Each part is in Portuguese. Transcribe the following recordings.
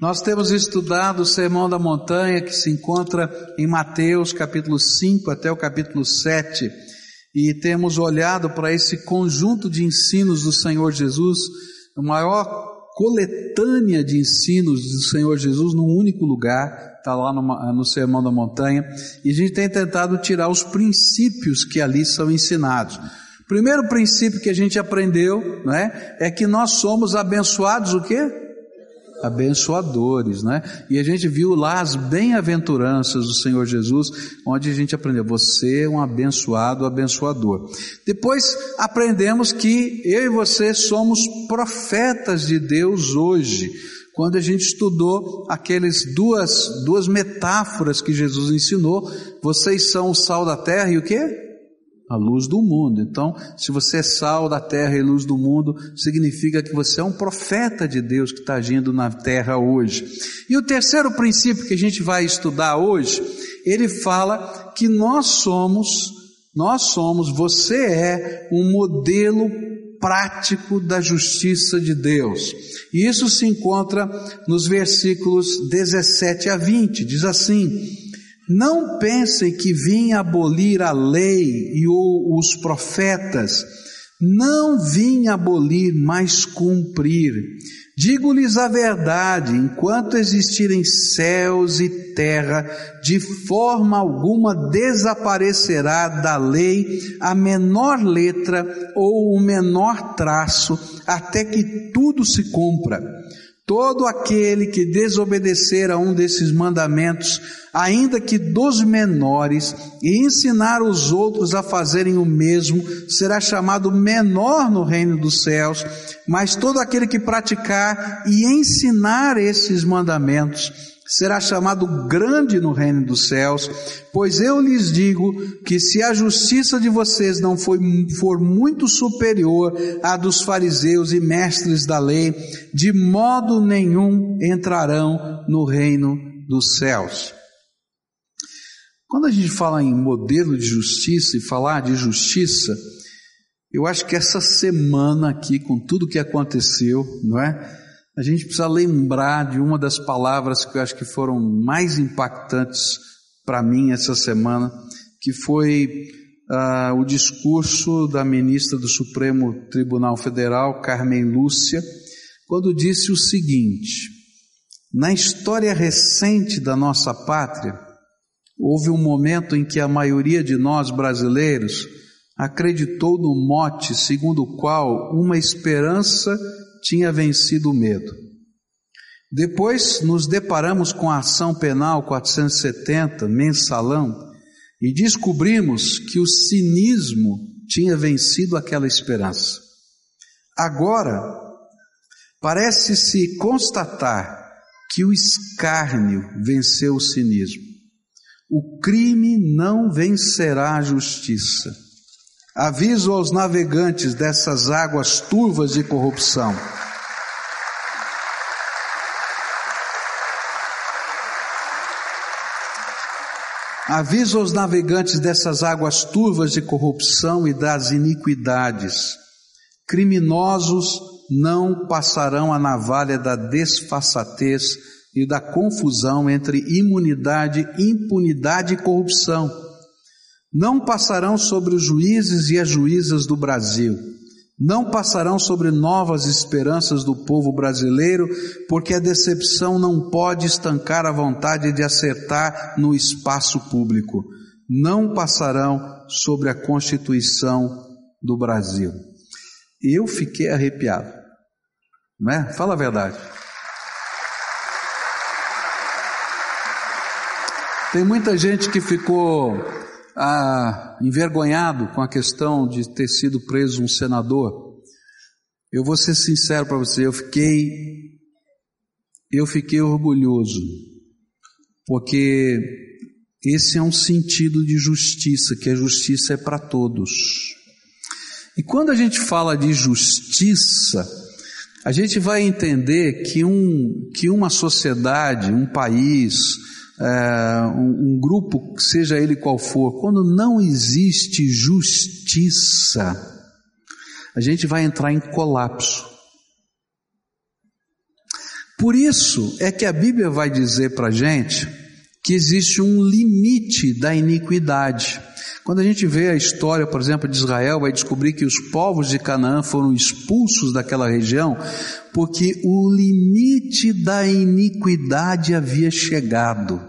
Nós temos estudado o Sermão da Montanha que se encontra em Mateus capítulo 5 até o capítulo 7 e temos olhado para esse conjunto de ensinos do Senhor Jesus, a maior coletânea de ensinos do Senhor Jesus num único lugar, está lá no, no Sermão da Montanha, e a gente tem tentado tirar os princípios que ali são ensinados. Primeiro princípio que a gente aprendeu, né, é que nós somos abençoados o quê? Abençoadores, né? E a gente viu lá as bem-aventuranças do Senhor Jesus, onde a gente aprendeu, você é um abençoado, abençoador. Depois aprendemos que eu e você somos profetas de Deus hoje quando a gente estudou aqueles duas, duas metáforas que Jesus ensinou, vocês são o sal da terra e o que? A luz do mundo. Então, se você é sal da terra e luz do mundo, significa que você é um profeta de Deus que está agindo na terra hoje. E o terceiro princípio que a gente vai estudar hoje, ele fala que nós somos, nós somos, você é um modelo prático da justiça de Deus. E isso se encontra nos versículos 17 a 20. Diz assim: Não pensem que vim abolir a lei e os profetas. Não vim abolir, mas cumprir. Digo-lhes a verdade: enquanto existirem céus e terra, de forma alguma desaparecerá da lei a menor letra ou o menor traço, até que tudo se cumpra. Todo aquele que desobedecer a um desses mandamentos, ainda que dos menores, e ensinar os outros a fazerem o mesmo, será chamado menor no reino dos céus, mas todo aquele que praticar e ensinar esses mandamentos, será chamado grande no reino dos céus, pois eu lhes digo que se a justiça de vocês não for, for muito superior à dos fariseus e mestres da lei, de modo nenhum entrarão no reino dos céus. Quando a gente fala em modelo de justiça e falar de justiça, eu acho que essa semana aqui, com tudo que aconteceu, não é? A gente precisa lembrar de uma das palavras que eu acho que foram mais impactantes para mim essa semana, que foi uh, o discurso da ministra do Supremo Tribunal Federal, Carmen Lúcia, quando disse o seguinte: na história recente da nossa pátria, houve um momento em que a maioria de nós brasileiros acreditou no mote segundo o qual uma esperança tinha vencido o medo. Depois nos deparamos com a ação penal 470, mensalão, e descobrimos que o cinismo tinha vencido aquela esperança. Agora, parece-se constatar que o escárnio venceu o cinismo. O crime não vencerá a justiça. Aviso aos navegantes dessas águas turvas de corrupção. Aviso aos navegantes dessas águas turvas de corrupção e das iniquidades. Criminosos não passarão a navalha da desfaçatez e da confusão entre imunidade, impunidade e corrupção não passarão sobre os juízes e as juízas do Brasil, não passarão sobre novas esperanças do povo brasileiro, porque a decepção não pode estancar a vontade de acertar no espaço público. Não passarão sobre a Constituição do Brasil. Eu fiquei arrepiado, não é? Fala a verdade. Tem muita gente que ficou ah, envergonhado com a questão de ter sido preso um senador, eu vou ser sincero para você, eu fiquei, eu fiquei orgulhoso, porque esse é um sentido de justiça, que a justiça é para todos. E quando a gente fala de justiça, a gente vai entender que, um, que uma sociedade, um país, é, um, um grupo, seja ele qual for, quando não existe justiça, a gente vai entrar em colapso. Por isso é que a Bíblia vai dizer para a gente que existe um limite da iniquidade. Quando a gente vê a história, por exemplo, de Israel, vai descobrir que os povos de Canaã foram expulsos daquela região porque o limite da iniquidade havia chegado.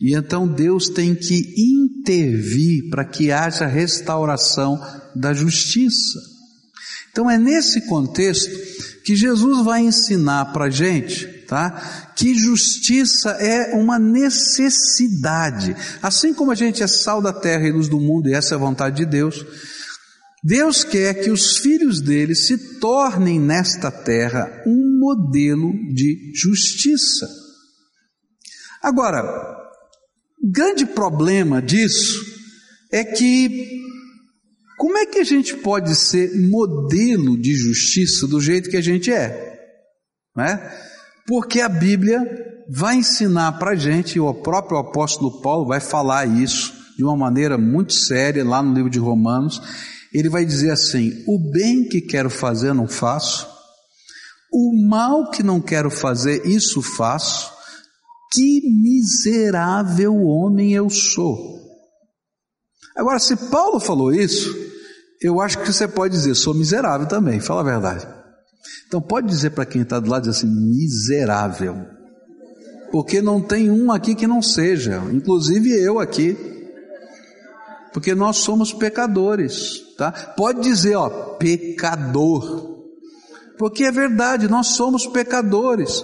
E então Deus tem que intervir para que haja restauração da justiça. Então é nesse contexto que Jesus vai ensinar para a gente, tá? Que justiça é uma necessidade. Assim como a gente é sal da terra e luz do mundo, e essa é a vontade de Deus, Deus quer que os filhos dele se tornem nesta terra um modelo de justiça. Agora, grande problema disso é que como é que a gente pode ser modelo de justiça do jeito que a gente é? Né? Porque a Bíblia vai ensinar para a gente, e o próprio apóstolo Paulo vai falar isso de uma maneira muito séria lá no livro de Romanos. Ele vai dizer assim: o bem que quero fazer não faço, o mal que não quero fazer, isso faço. Que miserável homem eu sou. Agora, se Paulo falou isso, eu acho que você pode dizer, sou miserável também, fala a verdade. Então pode dizer para quem está do lado assim, miserável. Porque não tem um aqui que não seja, inclusive eu aqui. Porque nós somos pecadores, tá? Pode dizer, ó, pecador. Porque é verdade, nós somos pecadores.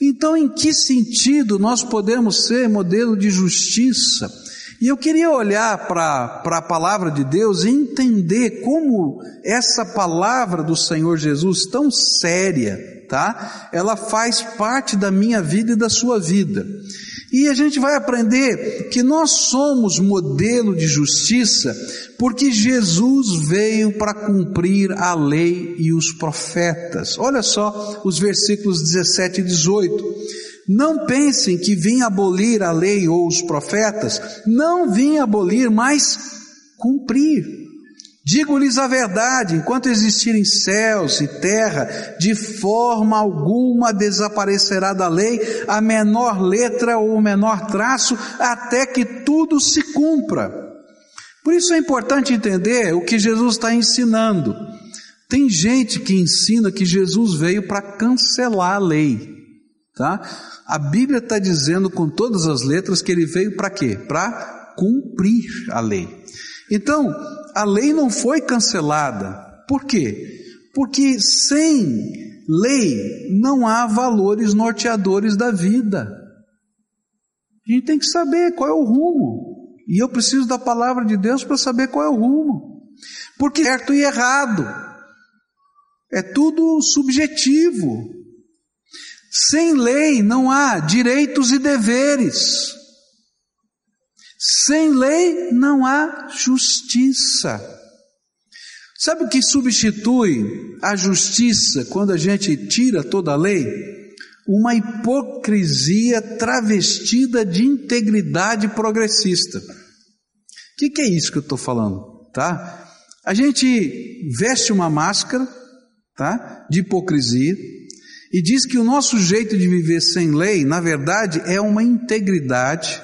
Então, em que sentido nós podemos ser modelo de justiça? E eu queria olhar para a palavra de Deus e entender como essa palavra do Senhor Jesus, tão séria, tá? Ela faz parte da minha vida e da sua vida. E a gente vai aprender que nós somos modelo de justiça porque Jesus veio para cumprir a lei e os profetas. Olha só os versículos 17 e 18. Não pensem que vim abolir a lei ou os profetas, não vim abolir, mas cumprir. Digo-lhes a verdade: enquanto existirem céus e terra, de forma alguma desaparecerá da lei a menor letra ou o menor traço, até que tudo se cumpra. Por isso é importante entender o que Jesus está ensinando. Tem gente que ensina que Jesus veio para cancelar a lei, tá? A Bíblia está dizendo com todas as letras que ele veio para quê? Para cumprir a lei. Então, a lei não foi cancelada. Por quê? Porque sem lei não há valores norteadores da vida. A gente tem que saber qual é o rumo. E eu preciso da palavra de Deus para saber qual é o rumo. Porque certo e errado é tudo subjetivo. Sem lei não há direitos e deveres. Sem lei não há justiça. Sabe o que substitui a justiça quando a gente tira toda a lei? Uma hipocrisia travestida de integridade progressista. O que, que, é isso que eu estou falando? Tá? A gente veste uma máscara tá? de hipocrisia, e diz que o nosso jeito de viver sem lei, na verdade, é uma integridade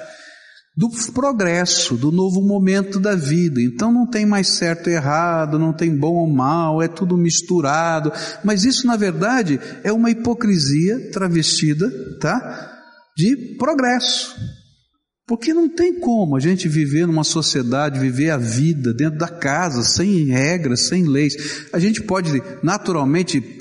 do progresso, do novo momento da vida. Então não tem mais certo e errado, não tem bom ou mal, é tudo misturado. Mas isso, na verdade, é uma hipocrisia travestida, tá? De progresso. Porque não tem como a gente viver numa sociedade, viver a vida dentro da casa, sem regras, sem leis. A gente pode naturalmente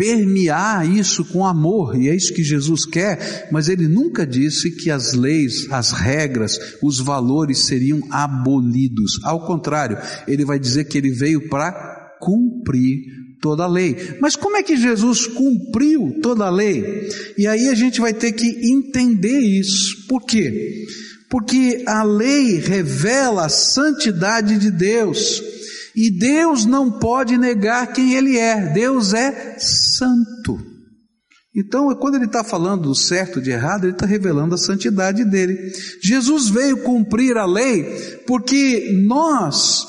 permear isso com amor, e é isso que Jesus quer, mas ele nunca disse que as leis, as regras, os valores seriam abolidos. Ao contrário, ele vai dizer que ele veio para cumprir toda a lei. Mas como é que Jesus cumpriu toda a lei? E aí a gente vai ter que entender isso. Por quê? Porque a lei revela a santidade de Deus. E Deus não pode negar quem Ele é, Deus é santo. Então, quando ele está falando do certo de errado, ele está revelando a santidade dele. Jesus veio cumprir a lei porque nós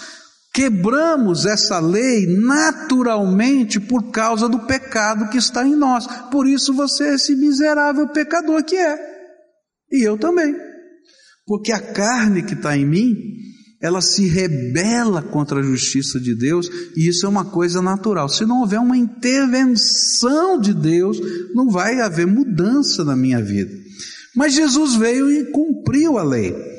Quebramos essa lei naturalmente por causa do pecado que está em nós. Por isso você é esse miserável pecador que é. E eu também. Porque a carne que está em mim, ela se rebela contra a justiça de Deus, e isso é uma coisa natural. Se não houver uma intervenção de Deus, não vai haver mudança na minha vida. Mas Jesus veio e cumpriu a lei.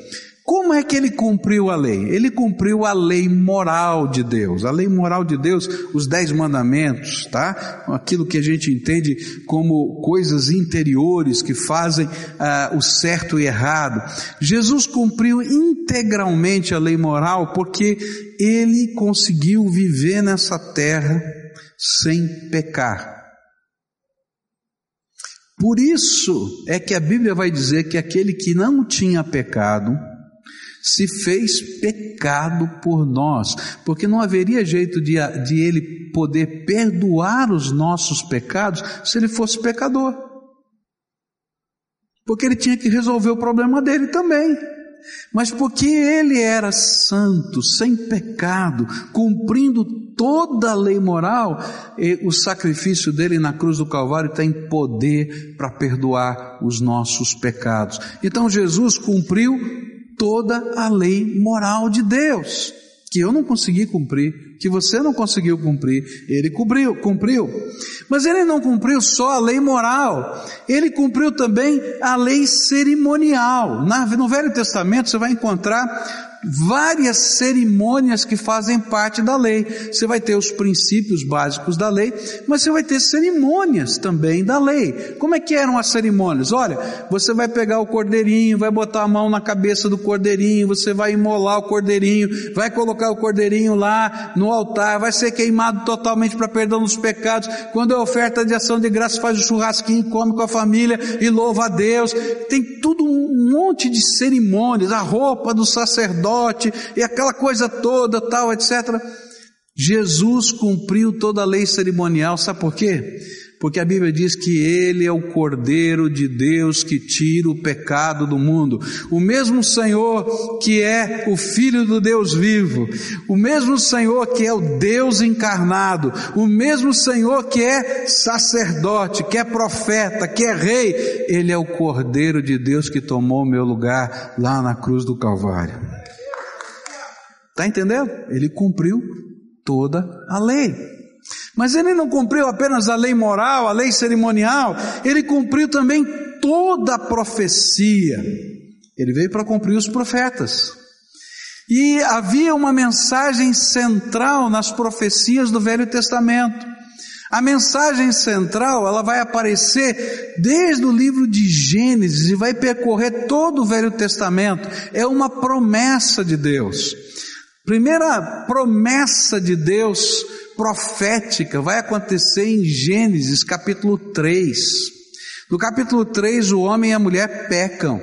Como é que ele cumpriu a lei? Ele cumpriu a lei moral de Deus. A lei moral de Deus, os dez mandamentos, tá? Aquilo que a gente entende como coisas interiores que fazem ah, o certo e errado. Jesus cumpriu integralmente a lei moral porque ele conseguiu viver nessa terra sem pecar. Por isso é que a Bíblia vai dizer que aquele que não tinha pecado, se fez pecado por nós, porque não haveria jeito de, de ele poder perdoar os nossos pecados se ele fosse pecador. Porque ele tinha que resolver o problema dele também. Mas porque ele era santo, sem pecado, cumprindo toda a lei moral, o sacrifício dele na cruz do Calvário tem poder para perdoar os nossos pecados. Então Jesus cumpriu toda a lei moral de Deus, que eu não consegui cumprir, que você não conseguiu cumprir, ele cumpriu, cumpriu. Mas ele não cumpriu só a lei moral, ele cumpriu também a lei cerimonial. No Velho Testamento você vai encontrar várias cerimônias que fazem parte da lei. Você vai ter os princípios básicos da lei, mas você vai ter cerimônias também da lei. Como é que eram as cerimônias? Olha, você vai pegar o cordeirinho, vai botar a mão na cabeça do cordeirinho, você vai imolar o cordeirinho, vai colocar o cordeirinho lá no altar, vai ser queimado totalmente para perdão dos pecados. Quando é oferta de ação de graça, faz o churrasquinho, come com a família e louva a Deus. Tem tudo um monte de cerimônias, a roupa do sacerdote sacerdote e aquela coisa toda, tal, etc. Jesus cumpriu toda a lei cerimonial, sabe por quê? Porque a Bíblia diz que Ele é o Cordeiro de Deus que tira o pecado do mundo. O mesmo Senhor que é o Filho do Deus vivo, o mesmo Senhor que é o Deus encarnado, o mesmo Senhor que é sacerdote, que é profeta, que é rei, Ele é o Cordeiro de Deus que tomou meu lugar lá na cruz do Calvário. Está entendendo? Ele cumpriu toda a lei. Mas ele não cumpriu apenas a lei moral, a lei cerimonial, ele cumpriu também toda a profecia. Ele veio para cumprir os profetas. E havia uma mensagem central nas profecias do Velho Testamento. A mensagem central, ela vai aparecer desde o livro de Gênesis e vai percorrer todo o Velho Testamento. É uma promessa de Deus. Primeira promessa de Deus profética vai acontecer em Gênesis capítulo 3. No capítulo 3, o homem e a mulher pecam.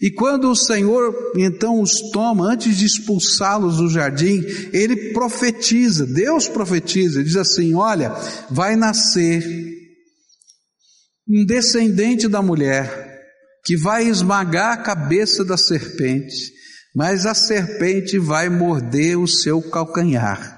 E quando o Senhor então os toma, antes de expulsá-los do jardim, ele profetiza, Deus profetiza, diz assim: Olha, vai nascer um descendente da mulher que vai esmagar a cabeça da serpente mas a serpente vai morder o seu calcanhar.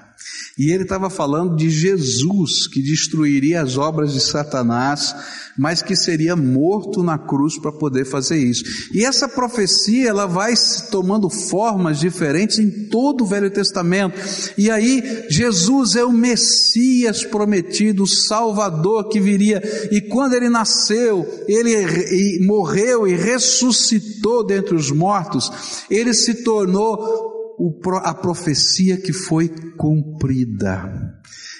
E ele estava falando de Jesus que destruiria as obras de Satanás, mas que seria morto na cruz para poder fazer isso. E essa profecia ela vai tomando formas diferentes em todo o Velho Testamento. E aí Jesus é o Messias prometido, o Salvador que viria. E quando ele nasceu, ele morreu e ressuscitou dentre os mortos, ele se tornou a profecia que foi cumprida.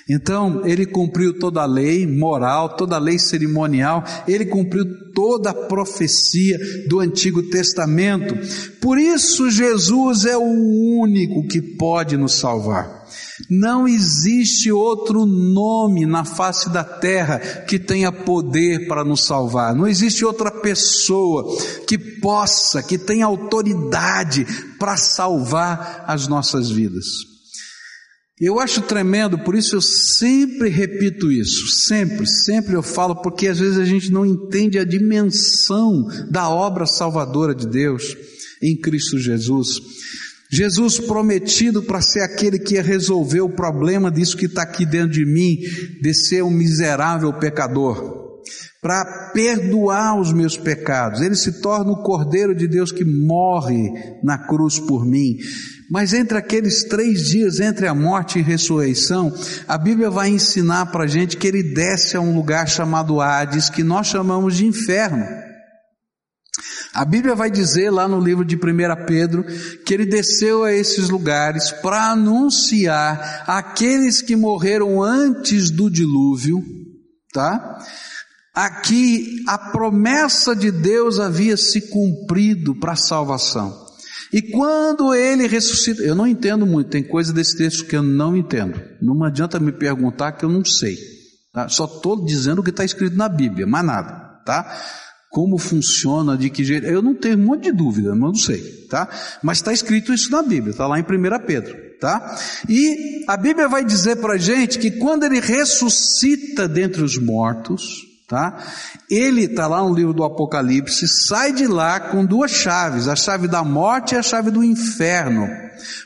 Então, ele cumpriu toda a lei moral, toda a lei cerimonial, ele cumpriu toda a profecia do Antigo Testamento. Por isso, Jesus é o único que pode nos salvar. Não existe outro nome na face da terra que tenha poder para nos salvar. Não existe outra pessoa que possa, que tenha autoridade para salvar as nossas vidas. Eu acho tremendo, por isso eu sempre repito isso, sempre, sempre eu falo, porque às vezes a gente não entende a dimensão da obra salvadora de Deus em Cristo Jesus. Jesus prometido para ser aquele que ia resolver o problema disso que está aqui dentro de mim, de ser um miserável pecador, para perdoar os meus pecados. Ele se torna o Cordeiro de Deus que morre na cruz por mim. Mas entre aqueles três dias, entre a morte e a ressurreição, a Bíblia vai ensinar para a gente que ele desce a um lugar chamado Hades, que nós chamamos de inferno. A Bíblia vai dizer lá no livro de 1 Pedro que ele desceu a esses lugares para anunciar aqueles que morreram antes do dilúvio, tá? Aqui a promessa de Deus havia se cumprido para a salvação. E quando ele ressuscita, eu não entendo muito, tem coisa desse texto que eu não entendo. Não adianta me perguntar que eu não sei. Tá? Só estou dizendo o que está escrito na Bíblia, mais nada, tá? Como funciona, de que jeito. Eu não tenho um monte de dúvida, mas não sei, tá? Mas está escrito isso na Bíblia, está lá em 1 Pedro, tá? E a Bíblia vai dizer para a gente que quando ele ressuscita dentre os mortos, tá? Ele está lá no livro do Apocalipse, sai de lá com duas chaves, a chave da morte e a chave do inferno,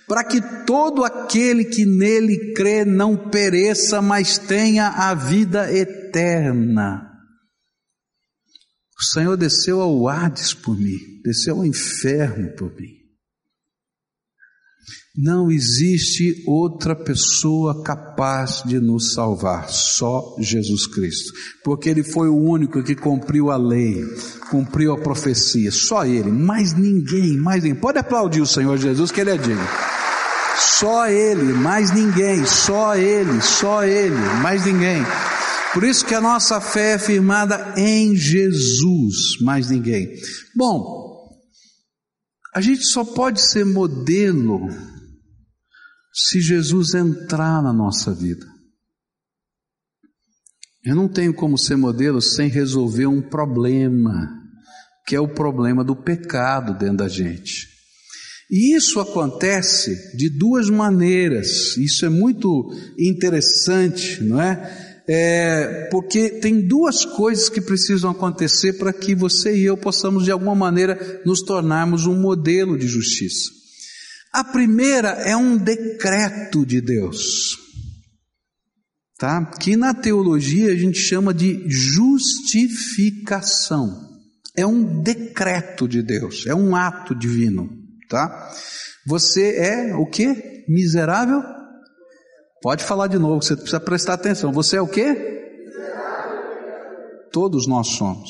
para que todo aquele que nele crê não pereça, mas tenha a vida eterna. O Senhor desceu ao Hades por mim, desceu ao inferno por mim. Não existe outra pessoa capaz de nos salvar, só Jesus Cristo, porque Ele foi o único que cumpriu a lei, cumpriu a profecia, só Ele, mais ninguém, mais ninguém. Pode aplaudir o Senhor Jesus que Ele é digno. Só Ele, mais ninguém, só Ele, só Ele, mais ninguém. Por isso que a nossa fé é firmada em Jesus, mais ninguém. Bom, a gente só pode ser modelo se Jesus entrar na nossa vida. Eu não tenho como ser modelo sem resolver um problema, que é o problema do pecado dentro da gente. E isso acontece de duas maneiras, isso é muito interessante, não é? É, porque tem duas coisas que precisam acontecer para que você e eu possamos de alguma maneira nos tornarmos um modelo de justiça. A primeira é um decreto de Deus, tá? Que na teologia a gente chama de justificação. É um decreto de Deus, é um ato divino, tá? Você é o que? Miserável Pode falar de novo, você precisa prestar atenção. Você é o quê? Todos nós somos.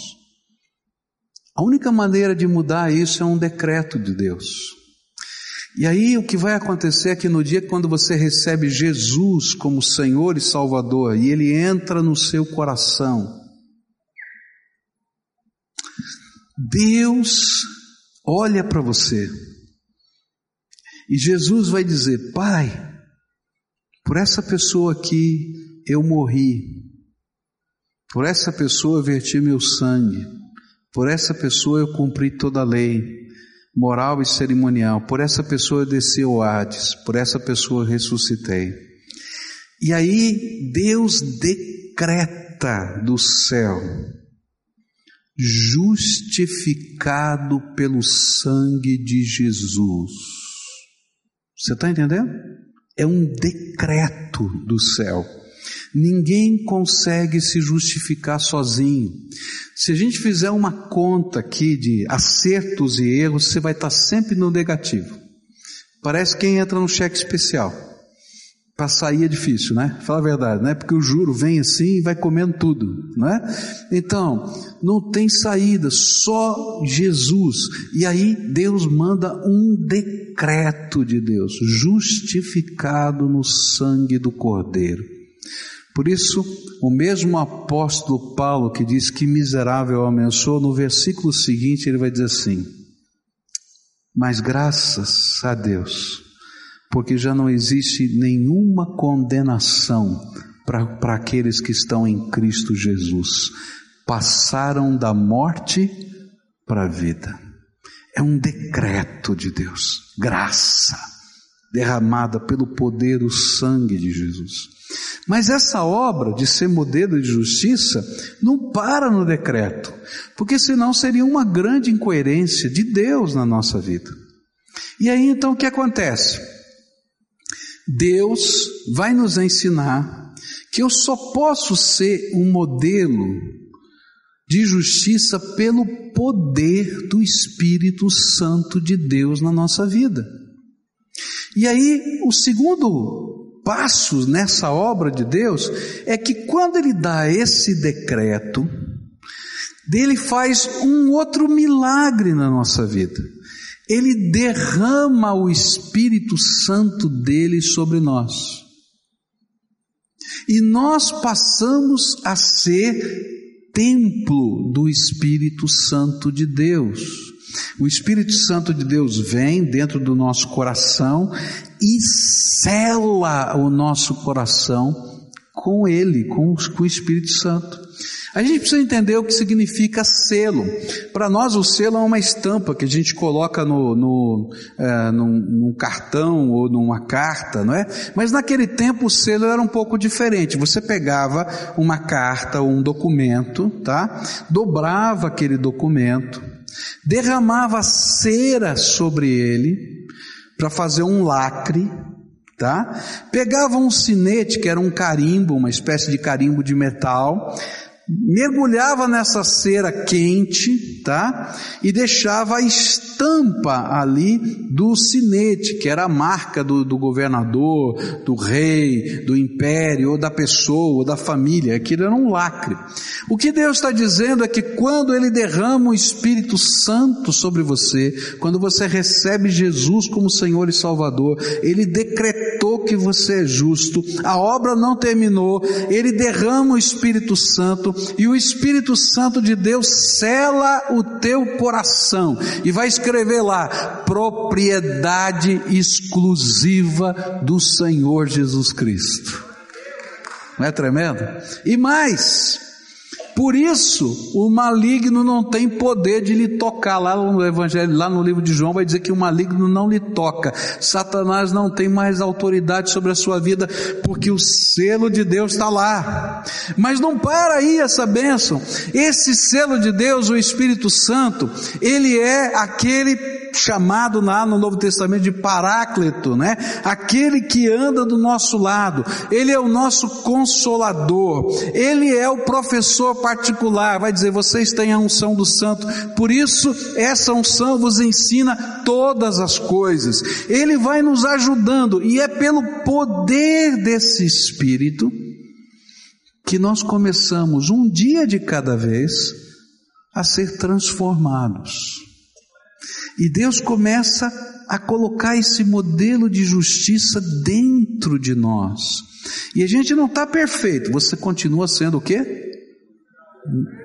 A única maneira de mudar isso é um decreto de Deus. E aí o que vai acontecer é que no dia quando você recebe Jesus como Senhor e Salvador e ele entra no seu coração, Deus olha para você e Jesus vai dizer: Pai, por essa pessoa aqui eu morri. Por essa pessoa eu verti meu sangue. Por essa pessoa eu cumpri toda a lei, moral e cerimonial. Por essa pessoa eu desci ao Hades. Por essa pessoa eu ressuscitei. E aí Deus decreta do céu, justificado pelo sangue de Jesus. Você está entendendo? É um decreto do céu. Ninguém consegue se justificar sozinho. Se a gente fizer uma conta aqui de acertos e erros, você vai estar sempre no negativo. Parece quem entra no cheque especial. Para sair é difícil, né? Fala a verdade, né? Porque o juro vem assim e vai comendo tudo, não é? Então, não tem saída, só Jesus. E aí Deus manda um decreto de Deus, justificado no sangue do Cordeiro. Por isso, o mesmo apóstolo Paulo que diz que miserável homem eu sou, no versículo seguinte ele vai dizer assim: Mas graças a Deus, porque já não existe nenhuma condenação para aqueles que estão em Cristo Jesus. Passaram da morte para a vida. É um decreto de Deus, graça derramada pelo poder do sangue de Jesus. Mas essa obra de ser modelo de justiça não para no decreto, porque senão seria uma grande incoerência de Deus na nossa vida. E aí então o que acontece? Deus vai nos ensinar que eu só posso ser um modelo de justiça pelo poder do Espírito Santo de Deus na nossa vida. E aí, o segundo passo nessa obra de Deus é que quando ele dá esse decreto, dele faz um outro milagre na nossa vida. Ele derrama o Espírito Santo dele sobre nós. E nós passamos a ser templo do Espírito Santo de Deus. O Espírito Santo de Deus vem dentro do nosso coração e sela o nosso coração com Ele, com, o Espírito Santo. A gente precisa entender o que significa selo. Para nós, o selo é uma estampa que a gente coloca no, no, é, num, num, cartão ou numa carta, não é? Mas naquele tempo o selo era um pouco diferente. Você pegava uma carta ou um documento, tá? Dobrava aquele documento, derramava cera sobre ele para fazer um lacre, tá? Pegava um sinete, que era um carimbo, uma espécie de carimbo de metal, mergulhava nessa cera quente, tá? E deixava a estampa ali do sinete, que era a marca do, do governador, do rei, do império, ou da pessoa, ou da família. Aquilo era um lacre. O que Deus está dizendo é que quando Ele derrama o Espírito Santo sobre você, quando você recebe Jesus como Senhor e Salvador, Ele decretou que você é justo, a obra não terminou, Ele derrama o Espírito Santo, e o Espírito Santo de Deus sela o teu coração e vai escrever lá: propriedade exclusiva do Senhor Jesus Cristo. Não é tremendo? E mais, por isso, o maligno não tem poder de lhe tocar. Lá no Evangelho, lá no livro de João, vai dizer que o maligno não lhe toca. Satanás não tem mais autoridade sobre a sua vida, porque o selo de Deus está lá. Mas não para aí essa bênção. Esse selo de Deus, o Espírito Santo, ele é aquele chamado lá no Novo Testamento de Paráclito, né? Aquele que anda do nosso lado. Ele é o nosso consolador. Ele é o professor particular. Vai dizer, vocês têm a unção do santo. Por isso, essa unção vos ensina todas as coisas. Ele vai nos ajudando e é pelo poder desse Espírito que nós começamos um dia de cada vez a ser transformados. E Deus começa a colocar esse modelo de justiça dentro de nós. E a gente não está perfeito, você continua sendo o quê?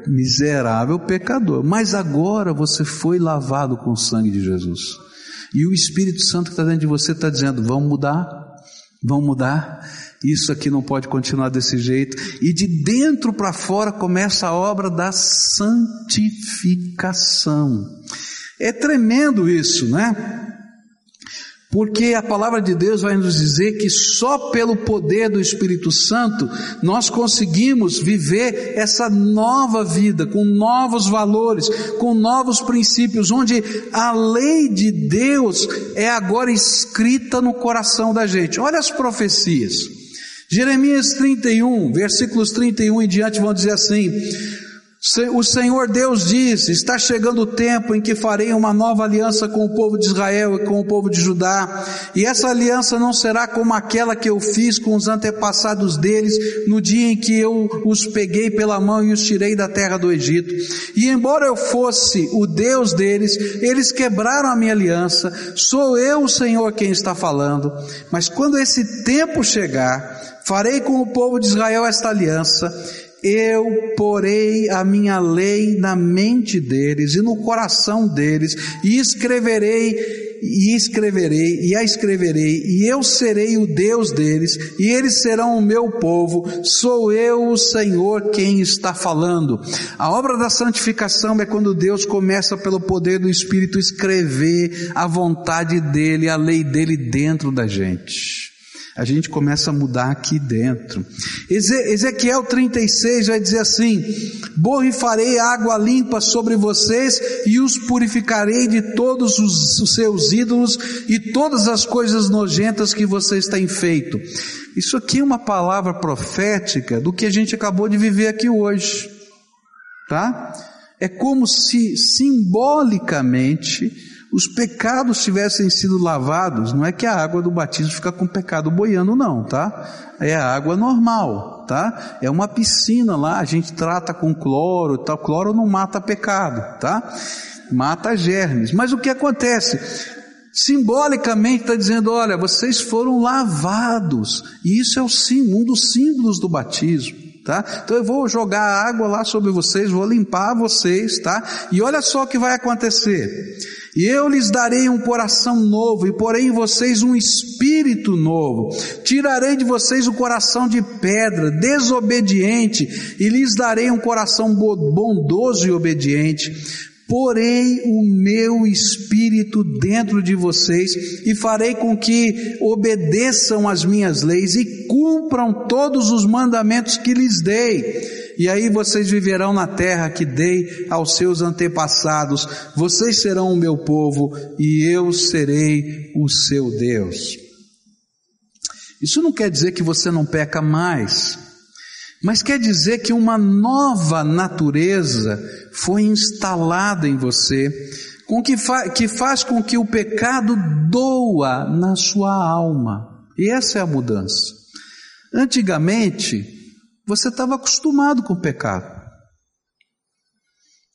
Miserável pecador. Mas agora você foi lavado com o sangue de Jesus. E o Espírito Santo que está dentro de você está dizendo: vamos mudar, vamos mudar. Isso aqui não pode continuar desse jeito. E de dentro para fora começa a obra da santificação. É tremendo isso, né? Porque a palavra de Deus vai nos dizer que só pelo poder do Espírito Santo nós conseguimos viver essa nova vida, com novos valores, com novos princípios, onde a lei de Deus é agora escrita no coração da gente. Olha as profecias. Jeremias 31, versículos 31 em diante vão dizer assim: o Senhor Deus diz: está chegando o tempo em que farei uma nova aliança com o povo de Israel e com o povo de Judá, e essa aliança não será como aquela que eu fiz com os antepassados deles no dia em que eu os peguei pela mão e os tirei da terra do Egito. E embora eu fosse o Deus deles, eles quebraram a minha aliança, sou eu o Senhor quem está falando, mas quando esse tempo chegar, farei com o povo de Israel esta aliança, eu porei a minha lei na mente deles e no coração deles, e escreverei, e escreverei, e a escreverei, e eu serei o Deus deles, e eles serão o meu povo, sou eu o Senhor quem está falando. A obra da santificação é quando Deus começa pelo poder do Espírito escrever a vontade dele, a lei dele dentro da gente. A gente começa a mudar aqui dentro. Ezequiel 36 vai dizer assim: Borrifarei água limpa sobre vocês e os purificarei de todos os seus ídolos e todas as coisas nojentas que vocês têm feito. Isso aqui é uma palavra profética do que a gente acabou de viver aqui hoje. Tá? É como se simbolicamente os pecados tivessem sido lavados, não é que a água do batismo fica com pecado boiando, não, tá? É a água normal, tá? É uma piscina lá, a gente trata com cloro, tal. Cloro não mata pecado, tá? Mata germes. Mas o que acontece? Simbolicamente está dizendo: olha, vocês foram lavados, e isso é o sim, um dos símbolos do batismo. Tá? Então eu vou jogar água lá sobre vocês, vou limpar vocês, tá? E olha só o que vai acontecer. E eu lhes darei um coração novo, e porei em vocês um espírito novo. Tirarei de vocês o coração de pedra, desobediente, e lhes darei um coração bondoso e obediente. Porei o meu espírito dentro de vocês e farei com que obedeçam as minhas leis e cumpram todos os mandamentos que lhes dei e aí vocês viverão na terra que dei aos seus antepassados, vocês serão o meu povo e eu serei o seu Deus. Isso não quer dizer que você não peca mais, mas quer dizer que uma nova natureza foi instalada em você, com que, fa que faz com que o pecado doa na sua alma. E essa é a mudança. Antigamente, você estava acostumado com o pecado.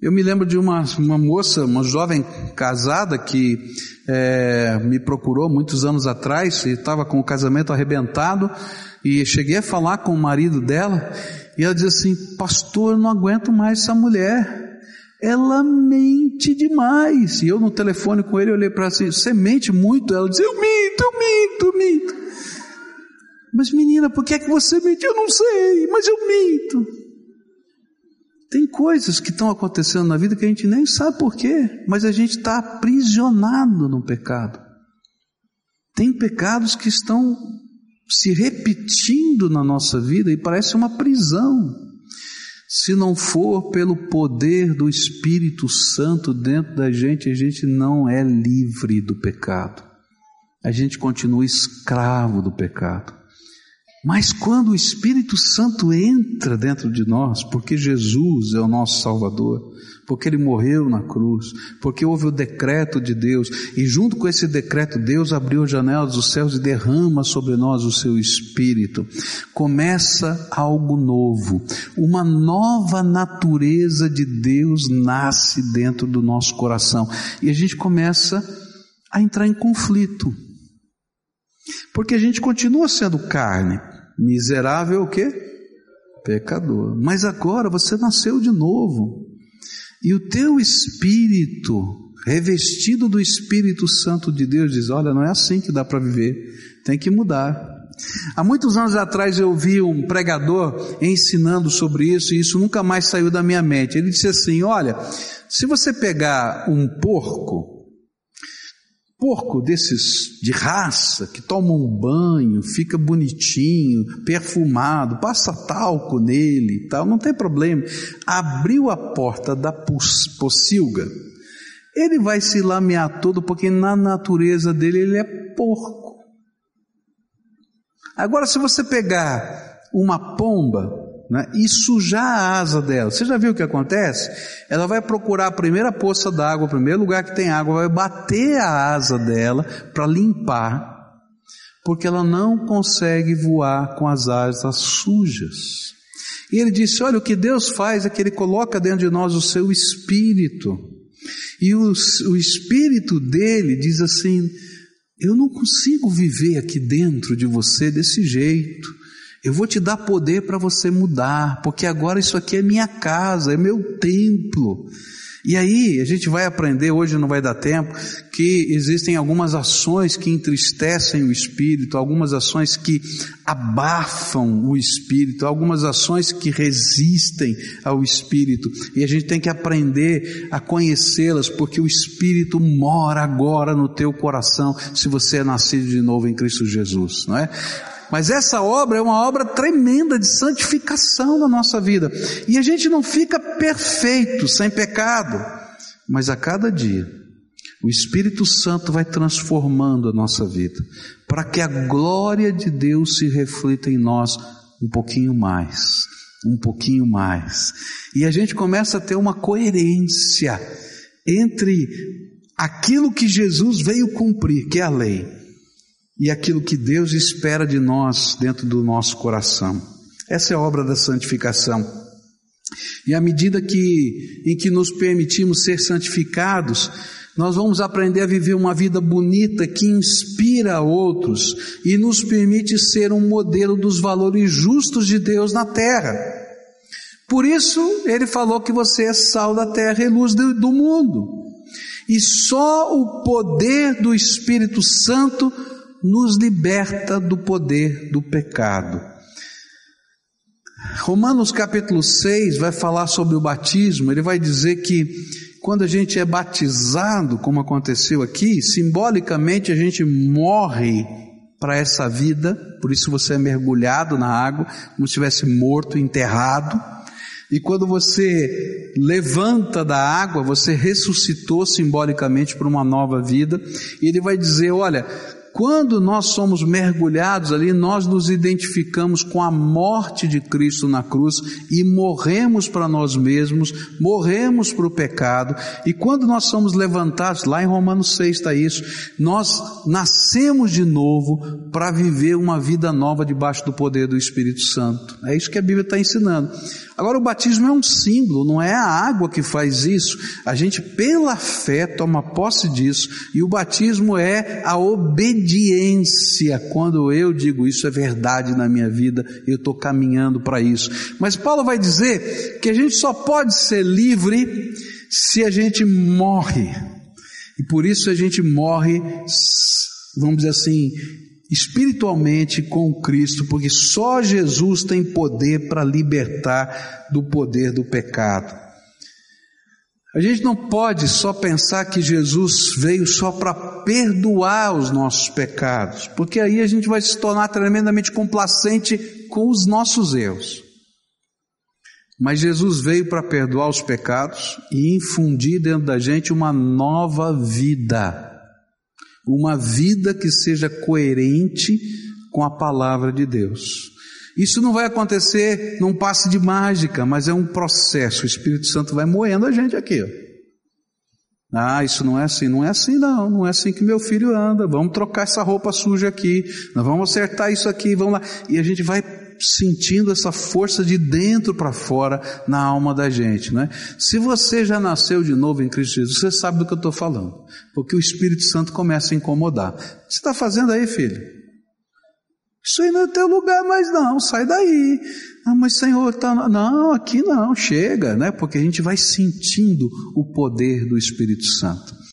Eu me lembro de uma, uma moça, uma jovem casada que é, me procurou muitos anos atrás e estava com o casamento arrebentado e cheguei a falar com o marido dela e ela dizia assim, pastor, eu não aguento mais essa mulher, ela mente demais. E eu no telefone com ele olhei para ela assim, você mente muito? Ela dizia, eu minto, eu minto, eu minto. Mas menina, por que é que você mente? Eu não sei, mas eu minto. Tem coisas que estão acontecendo na vida que a gente nem sabe por quê, mas a gente está aprisionado no pecado. Tem pecados que estão se repetindo na nossa vida e parece uma prisão. Se não for pelo poder do Espírito Santo dentro da gente, a gente não é livre do pecado. A gente continua escravo do pecado. Mas quando o Espírito Santo entra dentro de nós, porque Jesus é o nosso Salvador, porque Ele morreu na cruz, porque houve o decreto de Deus, e junto com esse decreto, Deus abriu as janelas dos céus e derrama sobre nós o seu Espírito. Começa algo novo, uma nova natureza de Deus nasce dentro do nosso coração, e a gente começa a entrar em conflito. Porque a gente continua sendo carne, Miserável o quê? Pecador. Mas agora você nasceu de novo. E o teu espírito, revestido do Espírito Santo de Deus, diz: Olha, não é assim que dá para viver, tem que mudar. Há muitos anos atrás eu vi um pregador ensinando sobre isso e isso nunca mais saiu da minha mente. Ele disse assim: Olha, se você pegar um porco porco desses de raça que toma um banho, fica bonitinho, perfumado, passa talco nele e tal, não tem problema. Abriu a porta da pocilga, ele vai se lamear todo porque na natureza dele ele é porco. Agora, se você pegar uma pomba né, e sujar a asa dela. Você já viu o que acontece? Ela vai procurar a primeira poça d'água, o primeiro lugar que tem água, vai bater a asa dela para limpar, porque ela não consegue voar com as asas sujas. E ele disse: Olha, o que Deus faz é que Ele coloca dentro de nós o seu espírito. E o, o espírito dele diz assim: Eu não consigo viver aqui dentro de você desse jeito. Eu vou te dar poder para você mudar, porque agora isso aqui é minha casa, é meu templo. E aí, a gente vai aprender, hoje não vai dar tempo, que existem algumas ações que entristecem o espírito, algumas ações que abafam o espírito, algumas ações que resistem ao espírito. E a gente tem que aprender a conhecê-las, porque o espírito mora agora no teu coração, se você é nascido de novo em Cristo Jesus, não é? Mas essa obra é uma obra tremenda de santificação na nossa vida. E a gente não fica perfeito, sem pecado, mas a cada dia o Espírito Santo vai transformando a nossa vida, para que a glória de Deus se reflita em nós um pouquinho mais, um pouquinho mais. E a gente começa a ter uma coerência entre aquilo que Jesus veio cumprir, que é a lei, e aquilo que Deus espera de nós dentro do nosso coração. Essa é a obra da santificação. E à medida que em que nos permitimos ser santificados, nós vamos aprender a viver uma vida bonita que inspira outros e nos permite ser um modelo dos valores justos de Deus na terra. Por isso, ele falou que você é sal da terra e luz do mundo. E só o poder do Espírito Santo nos liberta do poder do pecado. Romanos capítulo 6 vai falar sobre o batismo, ele vai dizer que quando a gente é batizado, como aconteceu aqui, simbolicamente a gente morre para essa vida, por isso você é mergulhado na água, como se estivesse morto, enterrado. E quando você levanta da água, você ressuscitou simbolicamente para uma nova vida. E ele vai dizer: olha, quando nós somos mergulhados ali, nós nos identificamos com a morte de Cristo na cruz e morremos para nós mesmos, morremos para o pecado, e quando nós somos levantados, lá em Romanos 6 está isso, nós nascemos de novo para viver uma vida nova debaixo do poder do Espírito Santo. É isso que a Bíblia está ensinando. Agora, o batismo é um símbolo, não é a água que faz isso. A gente, pela fé, toma posse disso, e o batismo é a obediência. Quando eu digo isso é verdade na minha vida, eu estou caminhando para isso. Mas Paulo vai dizer que a gente só pode ser livre se a gente morre. E por isso a gente morre, vamos dizer assim, espiritualmente com Cristo, porque só Jesus tem poder para libertar do poder do pecado. A gente não pode só pensar que Jesus veio só para perdoar os nossos pecados, porque aí a gente vai se tornar tremendamente complacente com os nossos erros. Mas Jesus veio para perdoar os pecados e infundir dentro da gente uma nova vida uma vida que seja coerente com a palavra de Deus. Isso não vai acontecer num passe de mágica, mas é um processo. O Espírito Santo vai moendo a gente aqui. Ah, isso não é assim, não é assim não, não é assim que meu filho anda. Vamos trocar essa roupa suja aqui, nós vamos acertar isso aqui, vamos lá. E a gente vai sentindo essa força de dentro para fora na alma da gente, né? Se você já nasceu de novo em Cristo Jesus, você sabe do que eu estou falando, porque o Espírito Santo começa a incomodar. O que você está fazendo aí, filho? Isso aí não é teu lugar mais não, sai daí. Ah, mas Senhor, tá... não, aqui não, chega, né? Porque a gente vai sentindo o poder do Espírito Santo.